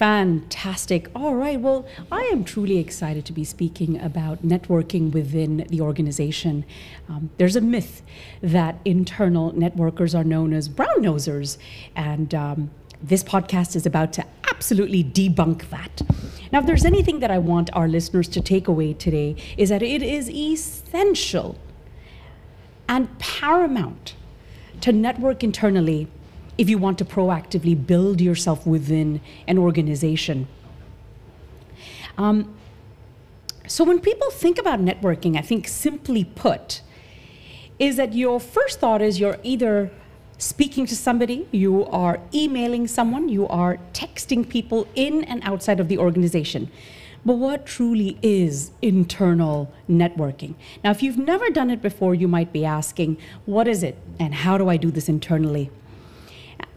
Fantastic. All right. Well, I am truly excited to be speaking about networking within the organization. Um, there's a myth that internal networkers are known as brown nosers, and um, this podcast is about to absolutely debunk that. Now, if there's anything that I want our listeners to take away today, is that it is essential and paramount to network internally if you want to proactively build yourself within an organization. Um, so, when people think about networking, I think simply put, is that your first thought is you're either speaking to somebody, you are emailing someone, you are texting people in and outside of the organization. But what truly is internal networking? Now, if you've never done it before, you might be asking, what is it and how do I do this internally?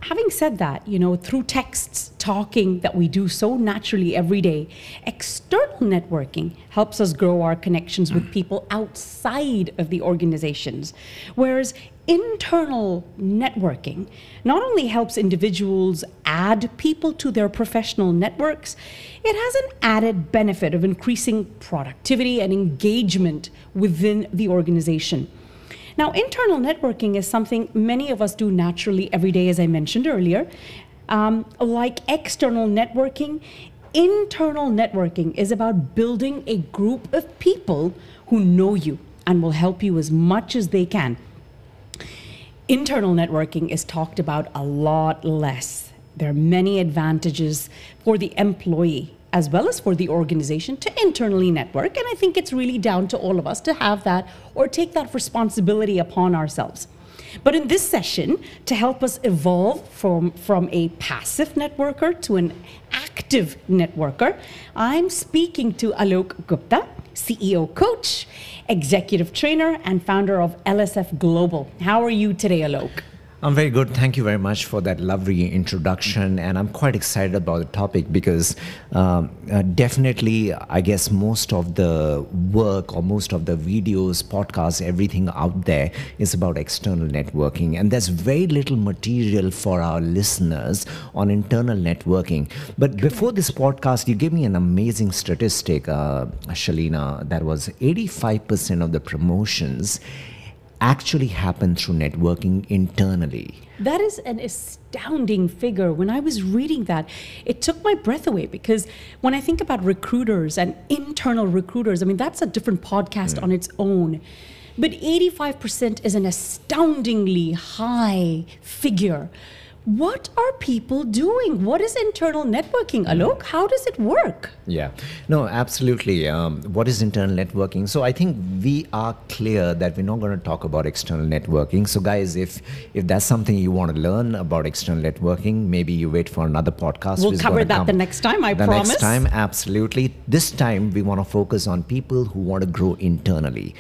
Having said that, you know, through texts, talking that we do so naturally every day, external networking helps us grow our connections with people outside of the organizations. Whereas internal networking not only helps individuals add people to their professional networks, it has an added benefit of increasing productivity and engagement within the organization. Now, internal networking is something many of us do naturally every day, as I mentioned earlier. Um, like external networking, internal networking is about building a group of people who know you and will help you as much as they can. Internal networking is talked about a lot less. There are many advantages for the employee as well as for the organization to internally network. And I think it's really down to all of us to have that or take that responsibility upon ourselves. But in this session, to help us evolve from, from a passive networker to an active networker, I'm speaking to Alok Gupta, CEO coach, executive trainer, and founder of LSF Global. How are you today, Alok? I'm very good. Thank you very much for that lovely introduction. And I'm quite excited about the topic because um, uh, definitely, I guess, most of the work or most of the videos, podcasts, everything out there is about external networking. And there's very little material for our listeners on internal networking. But before this podcast, you gave me an amazing statistic, uh, Shalina, that was 85% of the promotions actually happen through networking internally. That is an astounding figure. When I was reading that, it took my breath away because when I think about recruiters and internal recruiters, I mean, that's a different podcast mm. on its own. But 85% is an astoundingly high figure. What are people doing? What is internal networking, Alok? How does it work? Yeah, no, absolutely. Um, what is internal networking? So I think we are clear that we're not going to talk about external networking. So guys, if if that's something you want to learn about external networking, maybe you wait for another podcast. We'll cover that the next time. I the promise. The next time, absolutely. This time we want to focus on people who want to grow internally.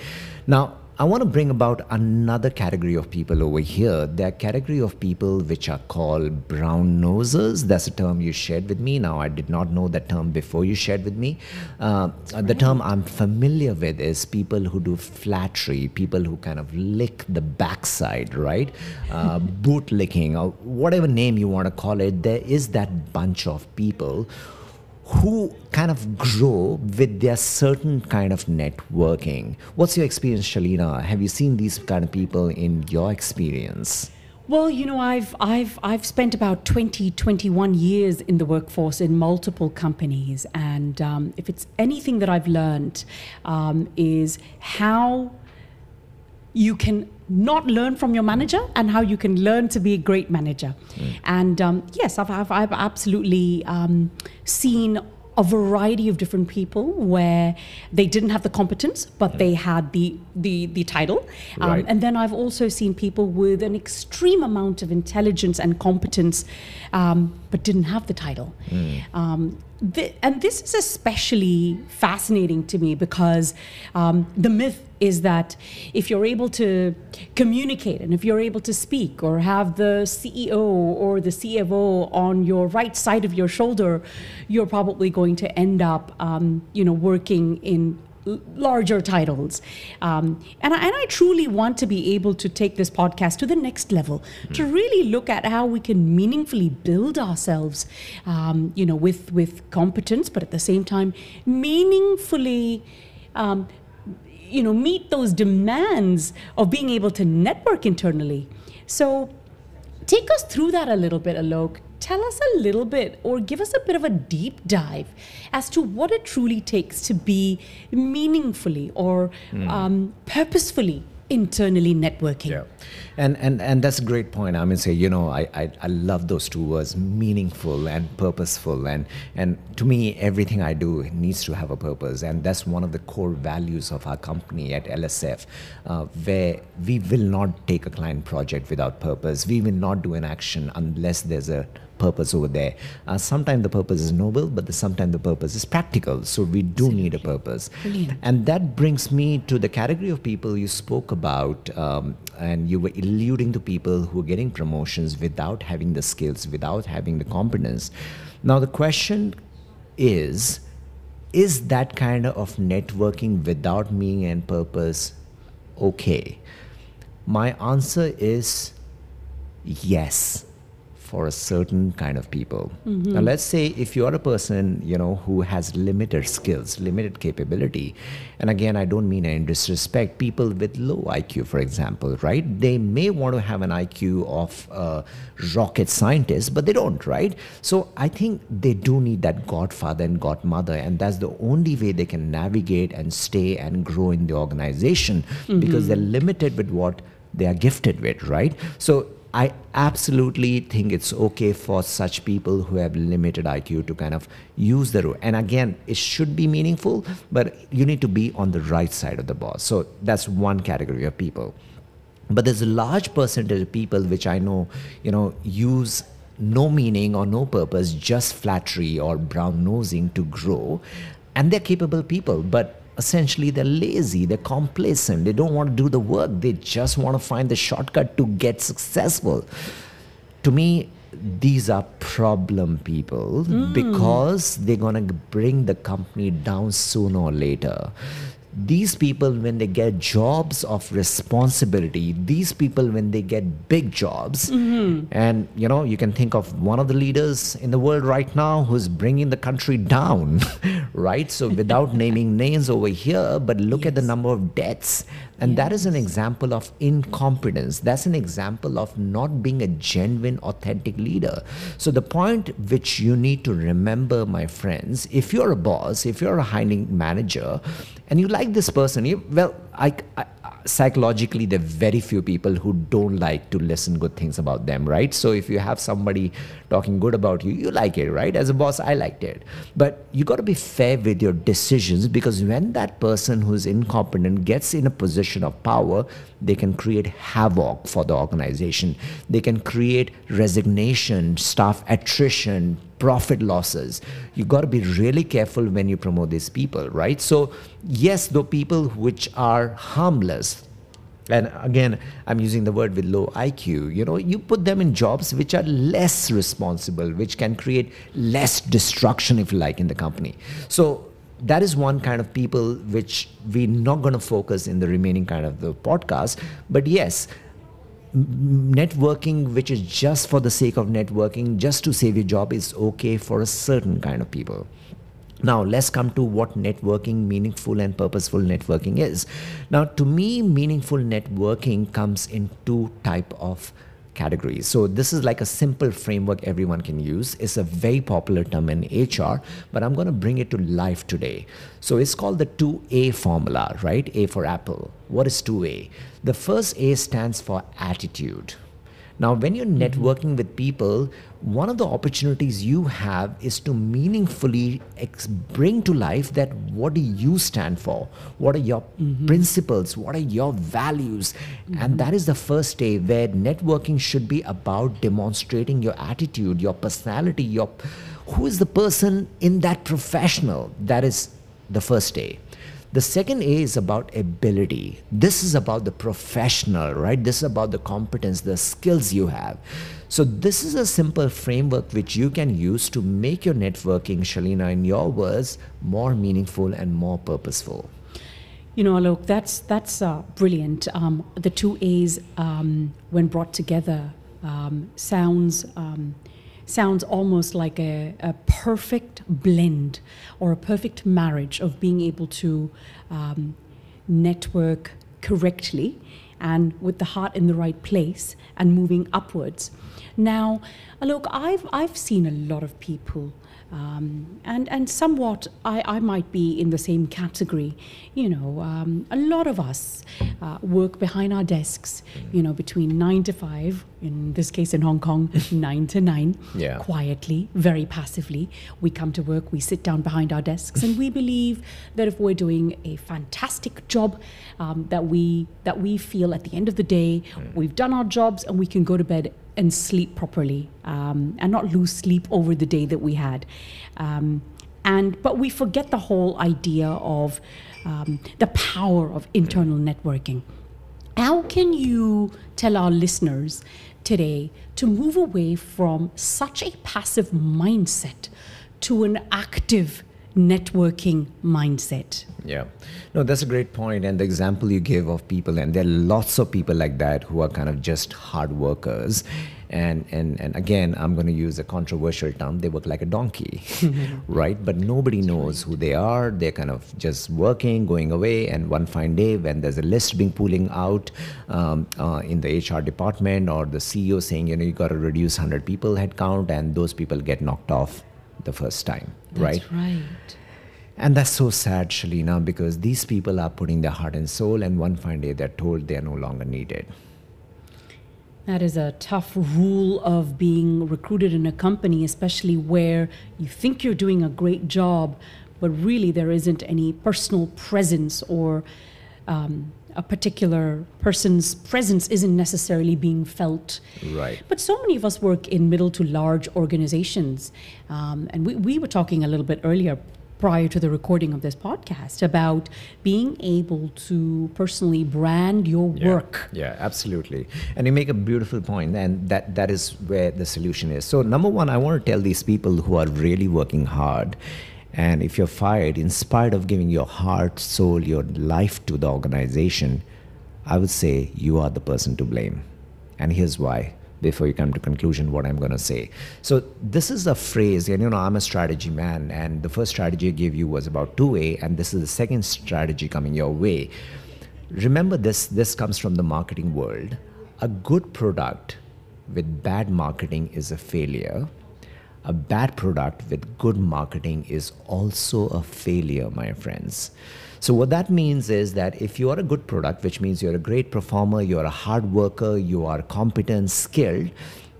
Now I want to bring about another category of people over here. Are category of people which are called brown nosers. That's a term you shared with me. Now, I did not know that term before you shared with me. Uh, the term I'm familiar with is people who do flattery, people who kind of lick the backside, right? Uh, boot licking, or whatever name you want to call it. There is that bunch of people who kind of grow with their certain kind of networking. What's your experience, Shalina? Have you seen these kind of people in your experience? Well, you know, I've I've I've spent about 20, 21 years in the workforce in multiple companies, and um, if it's anything that I've learned, um, is how you can not learn from your manager and how you can learn to be a great manager. Mm. And um, yes, I've, I've, I've absolutely um, seen a variety of different people where they didn't have the competence, but they had the the the title. Um, right. And then I've also seen people with an extreme amount of intelligence and competence, um, but didn't have the title. Mm. Um, th- and this is especially fascinating to me because um, the myth is that if you're able to communicate and if you're able to speak or have the CEO or the CFO on your right side of your shoulder, you're probably going to end up, um, you know, working in larger titles. Um, and, I, and I truly want to be able to take this podcast to the next level, to really look at how we can meaningfully build ourselves, um, you know, with, with competence, but at the same time, meaningfully. Um, you know, meet those demands of being able to network internally. So, take us through that a little bit, Alok tell us a little bit or give us a bit of a deep dive as to what it truly takes to be meaningfully or mm. um, purposefully internally networking. Yeah. And, and, and that's a great point. I mean, say, you know, I, I, I love those two words, meaningful and purposeful. And, and to me, everything I do needs to have a purpose. And that's one of the core values of our company at LSF, uh, where we will not take a client project without purpose. We will not do an action unless there's a purpose over there. Uh, sometimes the purpose is noble, but sometimes the purpose is practical. So we do need a purpose. Brilliant. And that brings me to the category of people you spoke about, um, and you were alluding to people who are getting promotions without having the skills, without having the competence. Now, the question is is that kind of networking without meaning and purpose okay? My answer is yes for a certain kind of people. Mm-hmm. Now, let's say if you are a person, you know, who has limited skills, limited capability, and again, I don't mean any disrespect, people with low IQ, for example, right? They may want to have an IQ of a rocket scientist, but they don't, right? So I think they do need that godfather and godmother, and that's the only way they can navigate and stay and grow in the organization mm-hmm. because they're limited with what they are gifted with, right? So I absolutely think it's okay for such people who have limited IQ to kind of use the rule. And again, it should be meaningful, but you need to be on the right side of the boss. So that's one category of people. But there's a large percentage of people which I know, you know, use no meaning or no purpose, just flattery or brown nosing to grow. And they're capable people, but essentially they're lazy, they're complacent, they don't want to do the work, they just want to find the shortcut to get successful. To me, these are problem people mm. because they're going to bring the company down sooner or later these people when they get jobs of responsibility these people when they get big jobs mm-hmm. and you know you can think of one of the leaders in the world right now who's bringing the country down right so without naming names over here but look yes. at the number of deaths and yes. that is an example of incompetence. That's an example of not being a genuine, authentic leader. So, the point which you need to remember, my friends, if you're a boss, if you're a hiring manager, and you like this person, you, well, I, I psychologically there are very few people who don't like to listen good things about them right? So if you have somebody talking good about you you like it right? As a boss i liked it. But you got to be fair with your decisions because when that person who's incompetent gets in a position of power they can create havoc for the organization. They can create resignation staff attrition profit losses. You got to be really careful when you promote these people, right? So, yes, though people which are harmless, and again, I'm using the word with low IQ, you know, you put them in jobs which are less responsible, which can create less destruction, if you like, in the company. So, that is one kind of people which we're not going to focus in the remaining kind of the podcast. But yes, networking which is just for the sake of networking just to save your job is okay for a certain kind of people. Now let's come to what networking meaningful and purposeful networking is. Now to me meaningful networking comes in two type of categories. So this is like a simple framework everyone can use. It's a very popular term in HR, but I'm going to bring it to life today. So it's called the 2A formula, right? A for Apple. What is 2A? The first A stands for attitude. Now, when you're mm-hmm. networking with people, one of the opportunities you have is to meaningfully ex- bring to life that what do you stand for? What are your mm-hmm. principles? What are your values? Mm-hmm. And that is the first day where networking should be about demonstrating your attitude, your personality, your who is the person in that professional. That is the first day. The second A is about ability. This is about the professional, right? This is about the competence, the skills you have. So, this is a simple framework which you can use to make your networking, Shalina, in your words, more meaningful and more purposeful. You know, look, that's that's uh, brilliant. Um, the two A's, um, when brought together, um, sounds um, sounds almost like a, a, perfect blend or a perfect marriage of being able to um, network correctly and with the heart in the right place and moving upwards. Now, look, I've I've seen a lot of people um, and, and somewhat, I, I might be in the same category. You know, um, a lot of us uh, work behind our desks, you know, between nine to five, in this case in Hong Kong, nine to nine, yeah. quietly, very passively. We come to work, we sit down behind our desks, and we believe that if we're doing a fantastic job, um, that, we, that we feel at the end of the day, mm. we've done our jobs and we can go to bed and sleep properly um, and not lose sleep over the day that we had. Um, and but we forget the whole idea of um, the power of internal networking. How can you tell our listeners today to move away from such a passive mindset to an active networking mindset? Yeah. No, that's a great point. And the example you give of people, and there are lots of people like that who are kind of just hard workers. And, and, and again, I'm going to use a controversial term. They work like a donkey, right? But nobody knows who they are. They're kind of just working, going away. And one fine day, when there's a list being pulling out um, uh, in the HR department or the CEO saying, you know, you got to reduce 100 people headcount, and those people get knocked off the first time, That's right? right. And that's so sad, Shalina, because these people are putting their heart and soul, and one fine day they're told they're no longer needed. That is a tough rule of being recruited in a company, especially where you think you're doing a great job, but really there isn't any personal presence or um, a particular person's presence isn't necessarily being felt. Right. But so many of us work in middle to large organizations. Um, and we, we were talking a little bit earlier prior to the recording of this podcast about being able to personally brand your yeah, work. Yeah, absolutely. And you make a beautiful point, and that, that is where the solution is. So, number one, I want to tell these people who are really working hard. And if you're fired, in spite of giving your heart, soul, your life to the organization, I would say you are the person to blame. And here's why before you come to conclusion what I'm going to say. So this is a phrase, and you know, I'm a strategy man, and the first strategy I gave you was about 2A, and this is the second strategy coming your way. Remember this, this comes from the marketing world. A good product with bad marketing is a failure. A bad product with good marketing is also a failure, my friends. So what that means is that if you are a good product, which means you're a great performer, you're a hard worker, you are competent, skilled,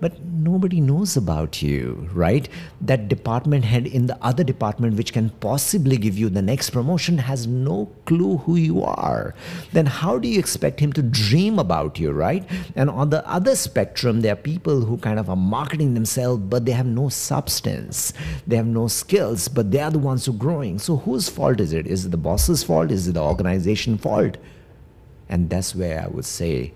but nobody knows about you, right? That department head in the other department, which can possibly give you the next promotion, has no clue who you are. Then how do you expect him to dream about you, right? And on the other spectrum, there are people who kind of are marketing themselves, but they have no substance. They have no skills, but they are the ones who are growing. So whose fault is it? Is it the boss's fault? Is it the organization fault? And that's where I would say,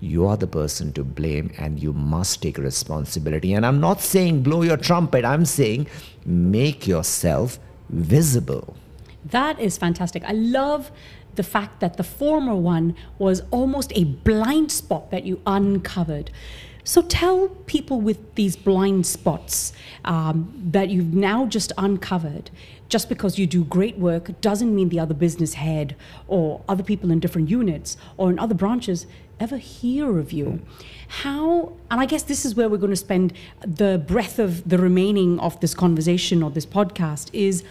you are the person to blame and you must take responsibility. And I'm not saying blow your trumpet, I'm saying make yourself visible. That is fantastic. I love the fact that the former one was almost a blind spot that you uncovered. So tell people with these blind spots um, that you've now just uncovered. Just because you do great work doesn't mean the other business head or other people in different units or in other branches ever hear of you. How, and I guess this is where we're going to spend the breadth of the remaining of this conversation or this podcast is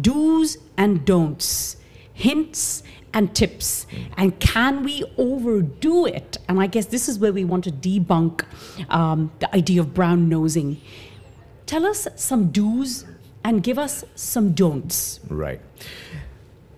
do's and don'ts, hints and tips. And can we overdo it? And I guess this is where we want to debunk um, the idea of brown nosing. Tell us some do's and give us some don'ts. Right.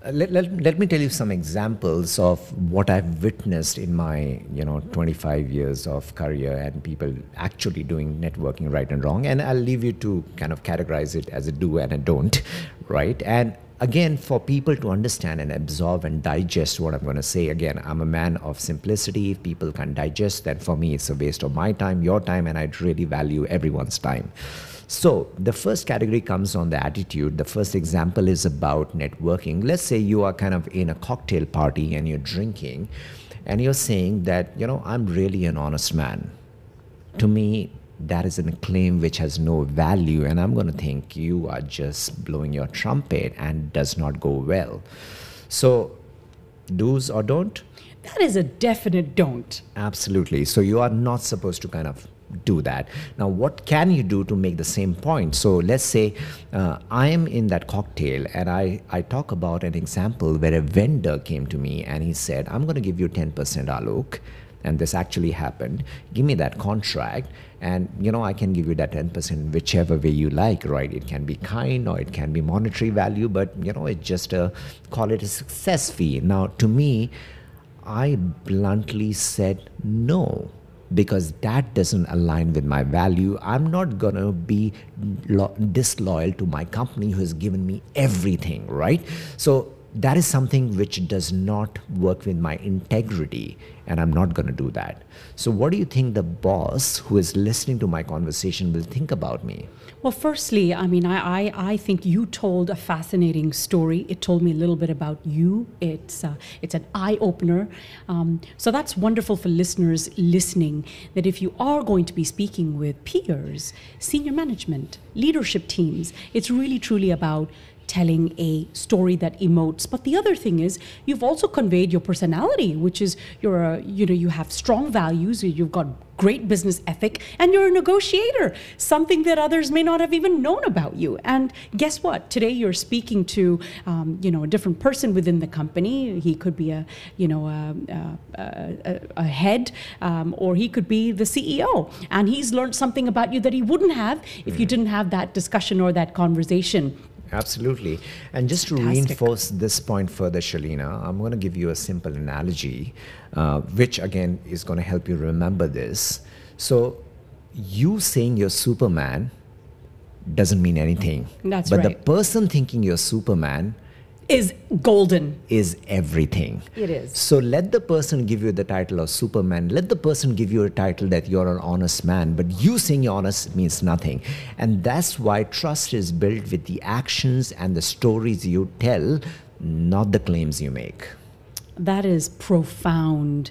Uh, let, let, let me tell you some examples of what I've witnessed in my you know 25 years of career and people actually doing networking right and wrong. And I'll leave you to kind of categorize it as a do and a don't right? And again for people to understand and absorb and digest what I'm going to say again I'm a man of simplicity. If people can digest then for me it's a waste of my time your time and I'd really value everyone's time So the first category comes on the attitude. The first example is about networking. Let's say you are kind of in a cocktail party and you're drinking and you're saying that, you know, I'm really an honest man. To me, that is a claim which has no value and I'm going to think you are just blowing your trumpet and does not go well. So do's or don't? That is a definite don't. Absolutely. So you are not supposed to kind of do that. Now, what can you do to make the same point? So, let's say uh, I am in that cocktail and I, I talk about an example where a vendor came to me and he said, I'm going to give you 10% Alok. And this actually happened. Give me that contract, and you know I can give you that 10% whichever way you like, right? It can be kind or it can be monetary value, but you know it's just a call it a success fee. Now, to me, I bluntly said no because that doesn't align with my value. I'm not going to be lo- disloyal to my company who has given me everything, right? So that is something which does not work with my integrity and i'm not going to do that. So what do you think the boss who is listening to my conversation will think about me? Well firstly i mean i i, I think you told a fascinating story. It told me a little bit about you. It's uh, it's an eye-opener. Um, so that's wonderful for listeners listening that if you are going to be speaking with peers senior management leadership teams it's really truly about telling a story that emotes. But the other thing is you've also conveyed your personality, which is you're a, you know you have strong values, you've got great business ethic, and you're a negotiator, something that others may not have even known about you. And guess what? Today you're speaking to um, you know a different person within the company. He could be a you know a, a, a, a head, um, or he could be the CEO, and he's learned something about you that he wouldn't have if you mm. didn't have that discussion or that conversation. Absolutely. And just to reinforce this point further, Shalina, I'm going to give you a simple analogy, uh, which again is going to help you remember this. So, you saying you're Superman doesn't mean anything. That's but right. the person thinking you're Superman is golden. Is everything. It is. So let the person give you the title of Superman. Let the person give you a title that you're an honest man. But you saying you're honest means nothing. And that's why trust is built with the actions and the stories you tell, not the claims you make. That is profound.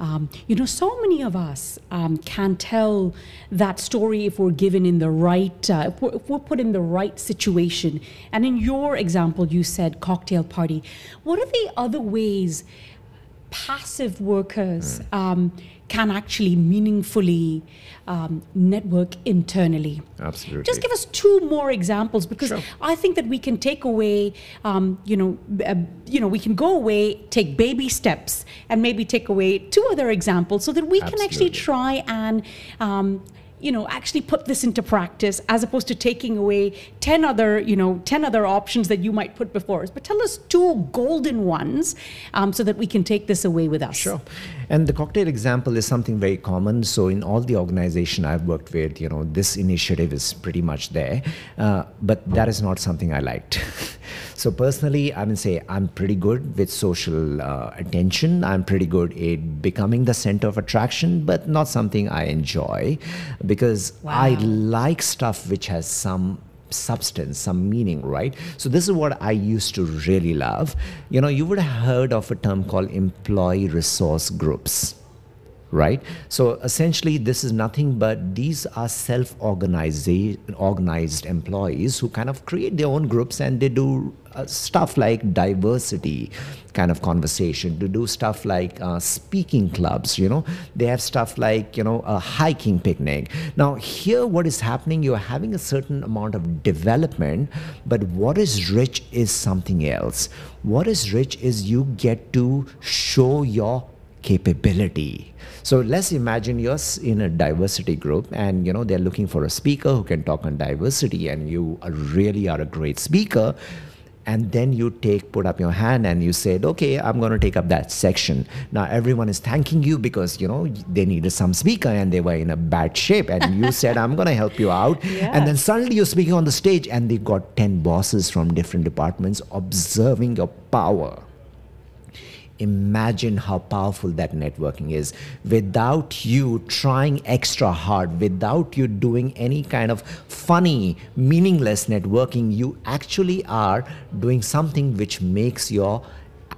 Um, you know, so many of us um, can tell that story if we're given in the right, uh, if, we're, if, we're, put in the right situation. And in your example, you said cocktail party. What are the other ways passive workers mm. um, can actually meaningfully um, network internally. Absolutely. Just give us two more examples because sure. I think that we can take away, um, you know, uh, you know, we can go away, take baby steps, and maybe take away two other examples so that we Absolutely. can actually try and um, you know actually put this into practice as opposed to taking away 10 other you know 10 other options that you might put before us. But tell us two golden ones um, so that we can take this away with us. Sure and the cocktail example is something very common so in all the organization i've worked with you know this initiative is pretty much there uh, but that is not something i liked So personally, I would say I'm pretty good with social uh, attention. I'm pretty good at becoming the center of attraction, but not something I enjoy because wow. I like stuff which has some substance, some meaning, right? So this is what I used to really love. You know, you would have heard of a term called employee resource groups right? So essentially, this is nothing but these are self organized employees who kind of create their own groups and they do uh, stuff like diversity kind of conversation, to do stuff like uh, speaking clubs, you know, they have stuff like, you know, a hiking picnic. Now, here, what is happening, you're having a certain amount of development, but what is rich is something else. What is rich is you get to show your capability. So let's imagine you're in a diversity group and you know they're looking for a speaker who can talk on diversity and you are really are a great speaker and then you take put up your hand and you said okay i'm going to take up that section now everyone is thanking you because you know they needed some speaker and they were in a bad shape and you said i'm going to help you out yes. and then suddenly you're speaking on the stage and they got 10 bosses from different departments observing your power imagine how powerful that networking is without you trying extra hard without you doing any kind of funny, meaningless networking, you actually are doing something which makes your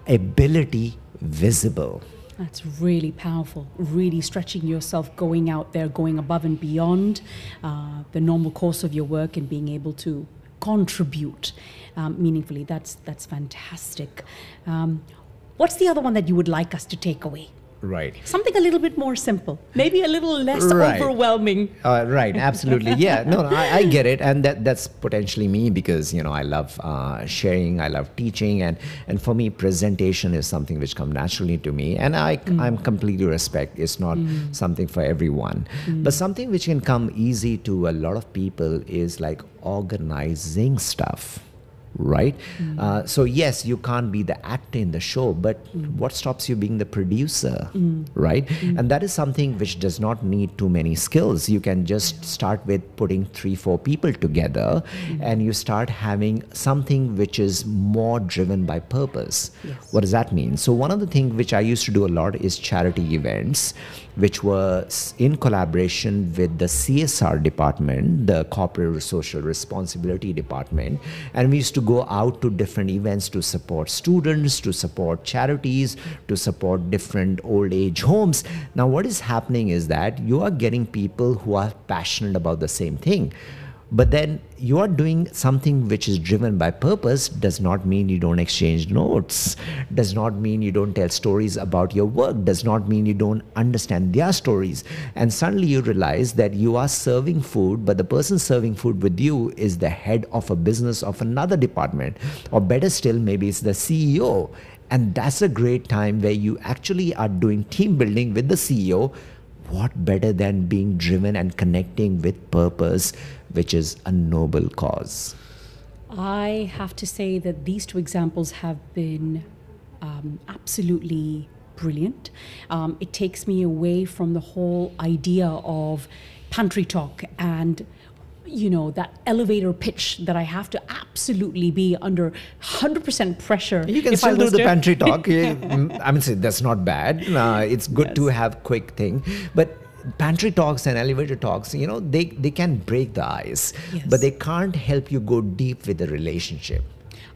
ability visible. That's really powerful. Really stretching yourself, going out there, going above and beyond uh, the normal course of your work, and being able to contribute um, meaningfully. That's that's fantastic. Um, what's the other one that you would like us to take away? Right. Something a little bit more simple, maybe a little less Right. overwhelming. Uh, right, absolutely. Yeah, no, no I, I get it, and that that's potentially me because you know I love uh, sharing, I love teaching, and and for me, presentation is something which comes naturally to me, and I I'm completely respect. It's not something for everyone, but something which can come easy to a lot of people is like organizing stuff. Right, mm. uh, so yes, you can't be the actor in the show, but mm. what stops you being the producer, mm. right? And that is something which does not need too many skills. You can just start with putting three, four people together, and you start having something which is more driven by purpose. Yes. What does that mean? So one of the things which I used to do a lot is charity events, which was in collaboration with the CSR department, the Corporate Social Responsibility department, and we used to go out to different events to support students, to support charities, to support different old age homes. Now, what is happening is that you are getting people who are passionate about the same thing. But then you are doing something which is driven by purpose does not mean you don't exchange notes, does not mean you don't tell stories about your work, does not mean you don't understand their stories. And suddenly you realize that you are serving food, but the person serving food with you is the head of a business of another department. Or better still, maybe it's the CEO. And that's a great time where you actually are doing team building with the CEO what better than being driven and connecting with purpose, which is a noble cause? I have to say that these two examples have been um, absolutely brilliant. Um, it takes me away from the whole idea of pantry talk and you know that elevator pitch that I have to absolutely be under 100% pressure. You can if I still do the to- pantry talk. Mm, I mean, that's not bad. Uh, it's good to have quick thing, but pantry talks and elevator talks, you know, they they can break the ice, Yes. but they can't help you go deep with the relationship.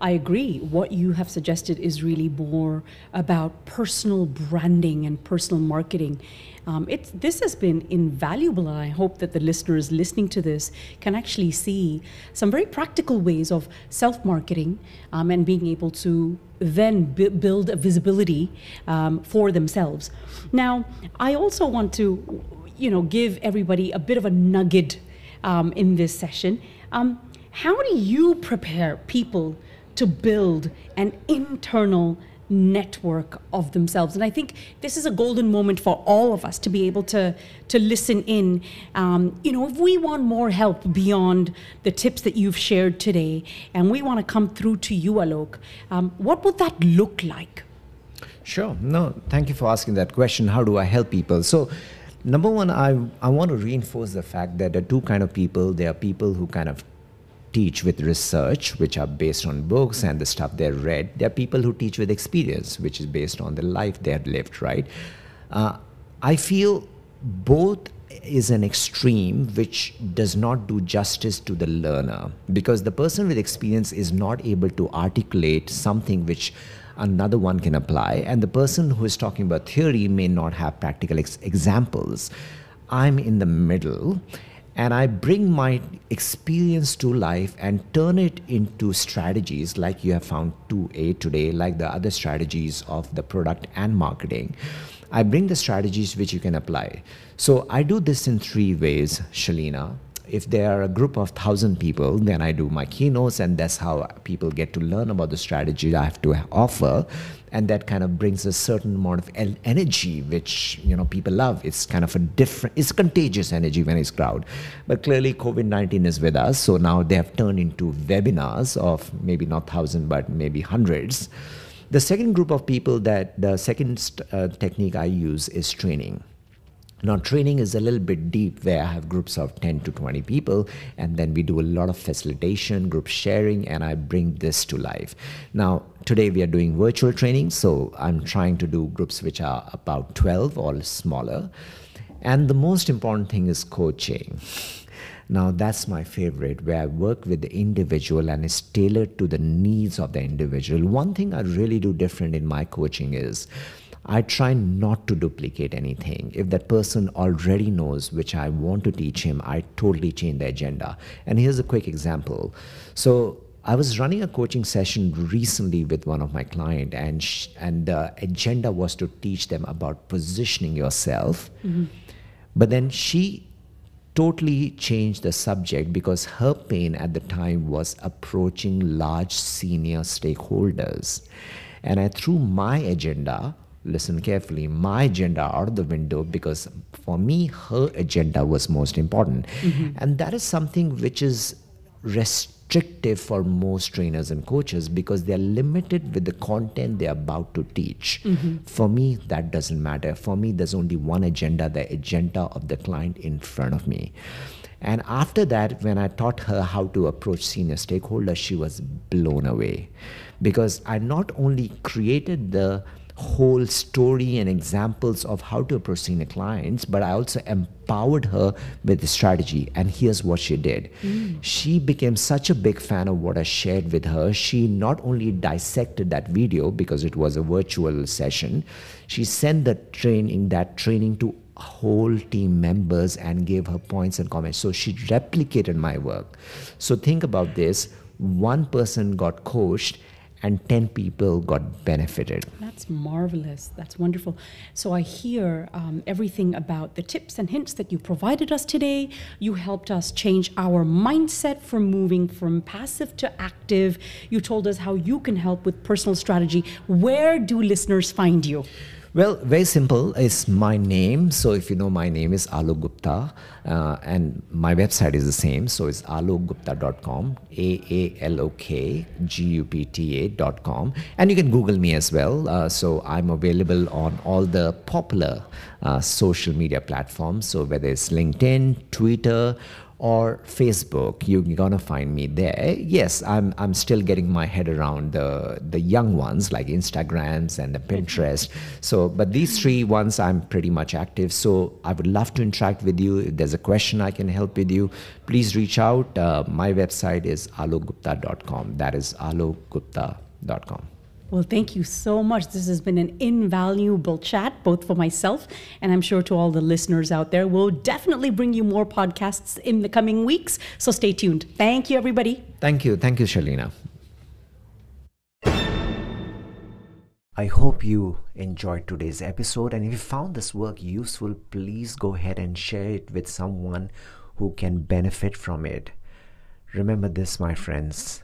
I agree. What you have suggested is really more about personal branding and personal marketing. Um, it's, this has been invaluable, and I hope that the listeners listening to this can actually see some very practical ways of self marketing um, and being able to then bu- build a visibility um, for themselves. Now, I also want to, you know, give everybody a bit of a nugget um, in this session. Um, how do you prepare people to build an internal network of themselves? And I think this is a golden moment for all of us to be able to to listen in. Um, you know, if we want more help beyond the tips that you've shared today, and we want to come through to you, Alok, um, what would that look like? Sure. No, thank you for asking that question. How do I help people? So, number one, I, I want to reinforce the fact that there are two kind of people. There are people who kind of teach with research, which are based on books and the stuff they've read. There are people who teach with experience, which is based on the life they have lived, right? Uh, I feel both is an extreme which does not do justice to the learner because the person with experience is not able to articulate something which another one can apply and the person who is talking about theory may not have practical ex- examples i'm in the middle and I bring my experience to life and turn it into strategies like you have found 2A today, like the other strategies of the product and marketing. I bring the strategies which you can apply. So I do this in three ways, Shalina. If there are a group of thousand people, then I do my keynotes, and that's how people get to learn about the strategy I have to offer, and that kind of brings a certain amount of energy, which you know people love. It's kind of a different, it's contagious energy when it's crowd. But clearly, COVID nineteen is with us, so now they have turned into webinars of maybe not thousand, but maybe hundreds. The second group of people that the second uh, technique I use is training. Now, training is a little bit deep where I have groups of 10 to 20 people, and then we do a lot of facilitation, group sharing, and I bring this to life. Now, today we are doing virtual training, so I'm trying to do groups which are about 12 or smaller. And the most important thing is coaching. Now, that's my favorite, where I work with the individual and it's tailored to the needs of the individual. One thing I really do different in my coaching is I try not to duplicate anything. If that person already knows which I want to teach him, I totally change the agenda. And here's a quick example. So I was running a coaching session recently with one of my client, and sh- and the agenda was to teach them about positioning yourself. Mm-hmm. But then she totally changed the subject because her pain at the time was approaching large senior stakeholders. And I threw my agenda, listen carefully, my agenda out of the window because for me, her agenda was most important. Mm-hmm. And that is something which is restrictive for most trainers and coaches because they're limited with the content they're about to teach. Mm-hmm. For me, that doesn't matter. For me, there's only one agenda the agenda of the client in front of me. And after that, when I taught her how to approach senior stakeholders, she was blown away because I not only created the whole story and examples of how to approach senior clients, but I also empowered her with the strategy. And here's what she did mm. she became such a big fan of what I shared with her. She not only dissected that video because it was a virtual session, she sent the training, that training to whole team members and gave her points and comments. So she replicated my work. So think about this one person got coached and 10 people got benefited. That's marvelous. That's wonderful. So I hear um, everything about the tips and hints that you provided us today. You helped us change our mindset from moving from passive to active. You told us how you can help with personal strategy. Where do listeners find you? Well, very simple. It's my name. So if you know my name is Alok Gupta, uh, and my website is the same. So it's alokgupta.com, A A L O K G U P T A.com. And you can Google me as well. Uh, so I'm available on all the popular uh, social media platforms. So whether it's LinkedIn, Twitter, or Facebook, you're gonna find me there. Yes, I'm I'm still getting my head around the the young ones like Instagrams and the Pinterest. So, but these three ones I'm pretty much active. So I would love to interact with you. If there's a question I can help with you, please reach out. Uh, my website is alokgupta.com. That is alokgupta.com. Well, thank you so much. This has been an invaluable chat, both for myself and I'm sure to all the listeners out there. We'll definitely bring you more podcasts in the coming weeks, so stay tuned. Thank you, everybody. Thank you. Thank you, Shalina. I hope you enjoyed today's episode. And if you found this work useful, please go ahead and share it with someone who can benefit from it. Remember this, my friends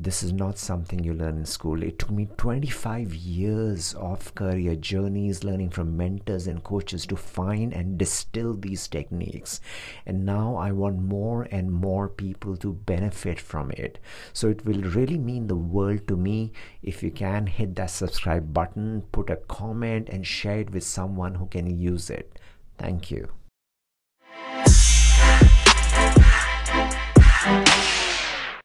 this is not something you learn in school. It took me 25 years of career journeys, learning from mentors and coaches to find and distill these techniques. And now I want more and more people to benefit from it. So it will really mean the world to me if you can hit that subscribe button, put a comment, and share it with someone who can use it. Thank you.